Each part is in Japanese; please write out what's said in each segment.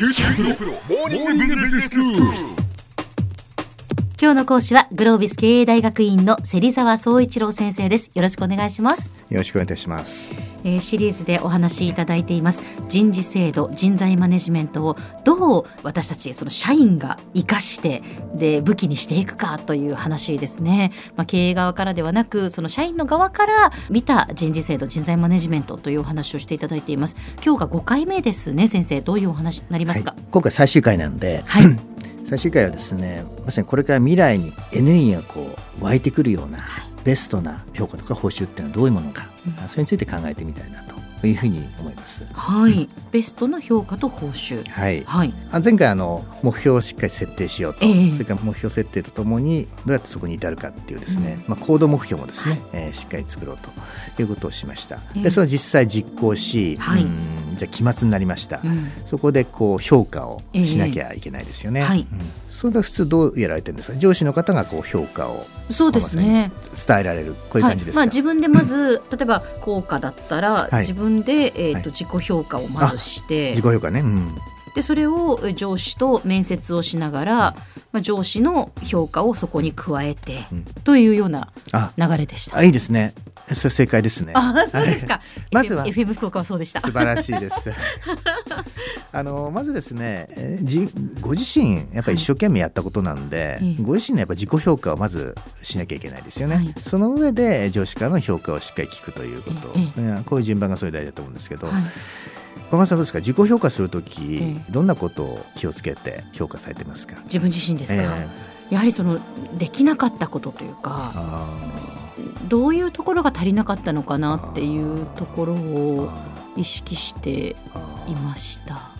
QT PRO モーニングビジネススクール。今日の講師はグロービス経営大学院の芹沢総一郎先生です。よろしくお願いします、よろしくお願いいたします。えーシリーズでお話しいただいています。人事制度人材マネジメントをどう私たちその社員が生かしてで武器にしていくかという話ですね、まあ、経営側からではなくその社員の側から見た人事制度人材マネジメントというお話をしていただいています。今日が5回目ですね先生。どういうお話になりますか？はい、今回最終回なんで、はい、最終回はですねまさにこれから未来に NE がこう湧いてくるようなベストな評価とか報酬っていうのはどういうものか、それについて考えてみたいなというふうに思います。はい、ベストな評価と報酬。はい、はい。あ前回あの目標をしっかり設定しようと、ええ。それから目標設定とともにどうやってそこに至るかっていうですね、まあ、行動目標もですね、えーしっかり作ろうということをしました。ええ。でそれを実際実行し、はい。うんじゃあ期末になりました、うん。そこでこう評価をしなきゃいけないですよね。ええはい。うん。それは普通どうやられてるんですか？上司の方がこう評価をそうですね。伝えられるこういう感じですか、はい。まあ、自分でまず 例えば効果だったら、はい。自分で、えーはい。と自己評価をまずして、自己評価ね、うん、でそれを上司と面接をしながら、まあ、上司の評価をそこに加えて、うん。というようなあ。流れでした。あいいですねそれ正解ですね。あそうですか。まずは。FM, 福岡はそうでした。素晴らしいです。あのまずですね、えーじご自身やっぱり一生懸命やったことなんで、ええ。ご自身のやっぱ自己評価をまずしなきゃいけないですよね。はい。その上で上司からの評価をしっかり聞くということ、ええうんこういう順番がそれ大事だと思うんですけど、はい。小川さんどうですか？自己評価するとき、ええ。どんなことを気をつけて評価されてますか？自分自身ですか、えやはりそのできなかったことというえかあどういうところが足りなかったのかなっていうところーを意識していました。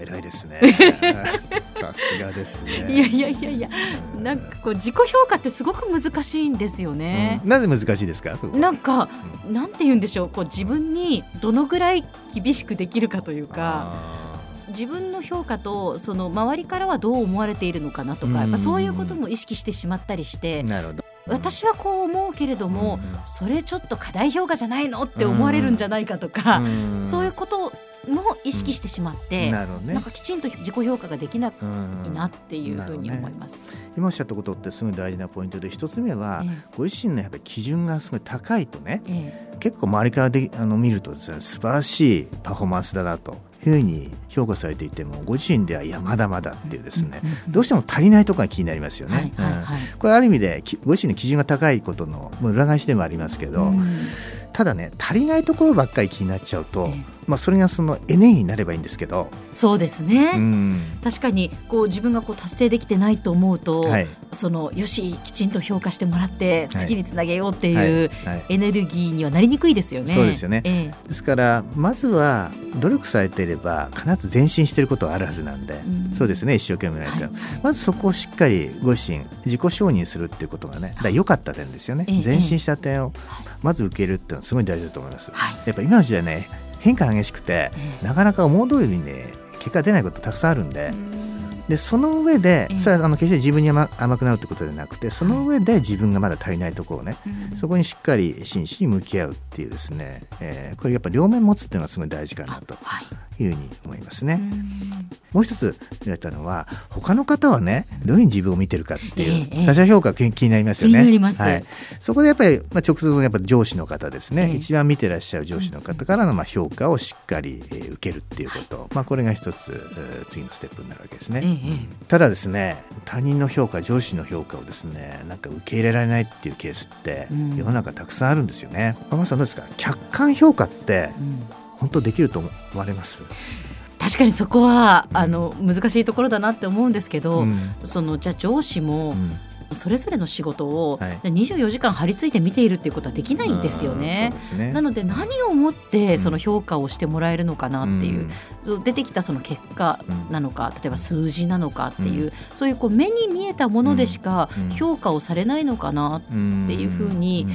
偉いですね。さすがですね。いやいやいやいや、なんかこう自己評価ってすごく難しいんですよね。うんなぜ難しいですか？なんか、なんて言うんでしょう、こう自分にどのぐらい厳しくできるかというか。あ自分の評価とその周りからはどう思われているのかなとか、うんやっぱそういうことも意識してしまったりしてー、なるほど。私はこう思うけれども、それちょっと過大評価じゃないのって思われるんじゃないかとか、ん。そういうことも意識してしまって、なるほどね。なんかきちんと自己評価ができないうん。なっていうふうに思います。今おっしゃったことってすごい大事なポイントで一つ目は、えご自身のやっぱり基準がすごい高いとねええ。結構周りからであの見るとですね素晴らしいパフォーマンスだなというふうに評価されていてもご自身ではいやまだまだっていうですね、うんうんうんどうしても足りないところが気になりますよね。はいこれある意味できご自身の基準が高いことの裏返しでもありますけど、うん。ただね足りないところばっかり気になっちゃうと、ええまあ、それがそのエネになればいいんですけど、そうですね、うん。確かにこう自分がこう達成できてないと思うと、はい。そのよしきちんと評価してもらってはい。次につなげようってはいいうはい。エネルギーにはなりにくいですよね。そうですよね。ええ。ですからまずは努力されていれば必ず前進していることはあるはずなんで、うん。そうですね一生懸命やって、はい。まずそこをしっかりご自身自己承認するっていうことがねだ良かった点ですよね、ええ。前進した点をはい。まず受けるっていうのはすごい大事だと思います、はい。やっぱ今の時代ね変化が激しくてええ。なかなか思う通りにね結果が出ないことたくさんあるんで、うん。でその上でええ。それはあの決して自分に甘甘くなるってことではなくてその上で自分がまだ足りないところをねうん。そこにしっかり真摯に向き合うっていうですね、えーこれやっぱ両面持つっていうのがすごい大事かなと。はいいうふうに思いますね。うん。もう一つ言われたのは他の方はねどういうふうに自分を見てるかっていう、ええ他者評価が気気になりますよね。はい、そこでやっぱり、まあ、直接のやっぱ上司の方ですね、ええ。一番見てらっしゃる上司の方からのまあ評価をしっかり、えー受けるっていうこと、まあ、これが一つ、えー次のステップになるわけですね。えええただですね他人の評価上司の評価をですねなんか受け入れられないっていうケースってうん。世の中たくさんあるんですよね。ママさんどうですか？客観評価ってうん本当できると思われます、確かにそこはあの難しいところだなって思うんですけど、うん。そのじゃあ上司もうん。それぞれの仕事をはい。24時間張り付いて見ているっていうことはできないんですようんねね。なので何をもってその評価をしてもらえるのかなっていう、う出てきたその結果うんなのか例えば数字なのかっていう、そういうこう目に見えたものでしかうん。評価をされないのかなっていうふうに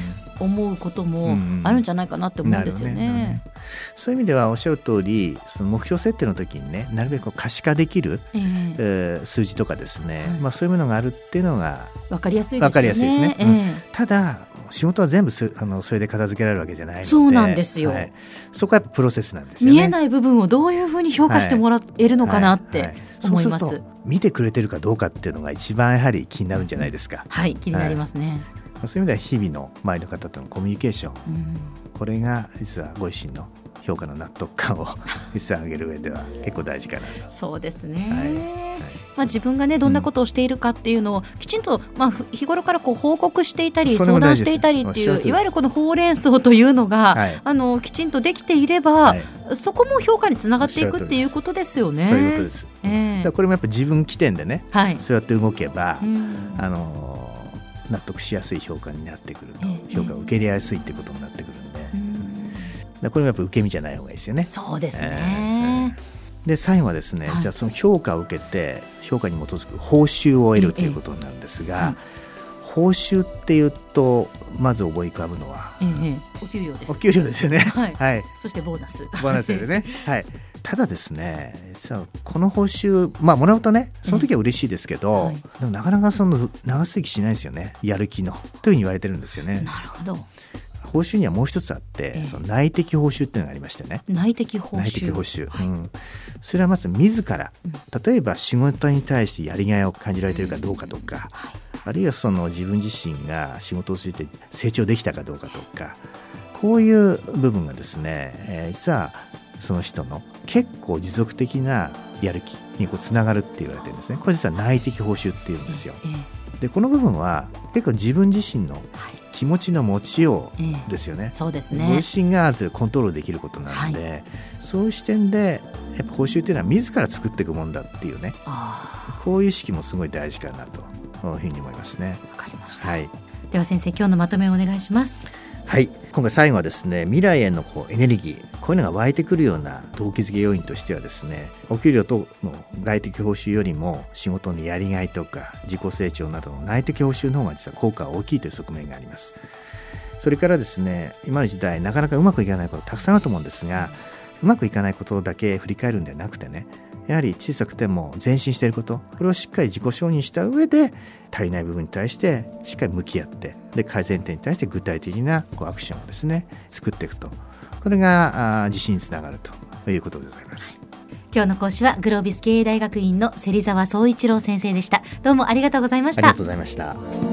思うこともあるんじゃないかなって思うんですよなるほどね。ね。そういう意味ではおっしゃる通りその目標設定の時にねなるべく可視化できる、ええ。えー数字とかですね、はいまあ、そういうものがあるっていうのがわかりやすいですよね。わかりやすいですね。ええ。ただ仕事は全部すあのそれで片付けられるわけじゃないのでそうなんですよ。はい、そこはやっぱプロセスなんですよね。見えない部分をどういうふうに評価してもらえるのかなって思います。見てくれてるかどうかっていうのが一番やはり気になるんじゃないですか、はい、気になりますね。そういう意味では日々の周りの方とのコミュニケーション。うん。これが実はご自身の評価の納得感を 実は上げる上では結構大事かなと。そうですね。はい。まあ、自分がねどんなことをしているかっていうのをきちんと、まあ、ふ日頃からこう報告していたり相談していたりっていういわゆるこのほうれん草というのが、はい。あのきちんとできていれば、はい。そこも評価につながっていくっていうことですよね。そういうことです。ええ。だからこれもやっぱ自分起点でねはい。そうやって動けば、うん。あの納得しやすい評価になってくると、ええ評価を受け入れやすいってことになってくるんで、うんらこれもやっぱ受け身じゃない方がいいですよね。そうですえね。で最後はですね、はいじゃあその評価を受けて評価に基づく報酬を得るということになるんですが、はい報酬っていうとまず思い浮かぶのはええお給料ですお。給料ですよね。はいはい、そしてボーナス。ボーナスでね。はい。ただですね、実はこの報酬、まあもらうとね、その時は嬉しいですけど、はいでもなかなかその長続きしないですよね。やる気のというふうに言われてるんですよね。なるほど。報酬にはもう一つあって、ええその内的報酬っていうのがありましてね。内的報酬。内的報酬、はいうん、それはまず自ら、例えば仕事に対してやりがいを感じられてるかどうかとか、はいあるいはその自分自身が仕事を通じて成長できたかどうかとかこういう部分がですね、えー実はその人の結構持続的なやる気にこうつながるって言われてるんですねこれ実は内的報酬っていうんですよええでこの部分は結構自分自身のはい。気持ちの持ちよえうですよね、そうですごね。自身がある程度コントロールできることなので、そういう視点でやっぱ報酬っていうのは自ら作っていくもんだっていうねあこういう意識もすごい大事かなというふうに思いますね。あ、わかりました。はいでは先生今日のまとめをお願いします。はい、今回最後はですね未来へのこうエネルギーこういうのが湧いてくるような動機づけ要因としてはですねお給料との外的報酬よりも仕事のやりがいとか自己成長などの内的報酬の方が実は効果が大きいという側面があります。それからですね今の時代なかなかうまくいかないことたくさんあると思うんですがうまくいかないことだけ振り返るんではなくてねやはり小さくても前進していることこれをしっかり自己承認した上で足りない部分に対してしっかり向き合ってで改善点に対して具体的なこうアクションをですね作っていくとこれが自信につながるということでございます。今日の講師はグロービス経営大学院の芹沢総一郎先生でした。どうもありがとうございましたありがとう。ございました。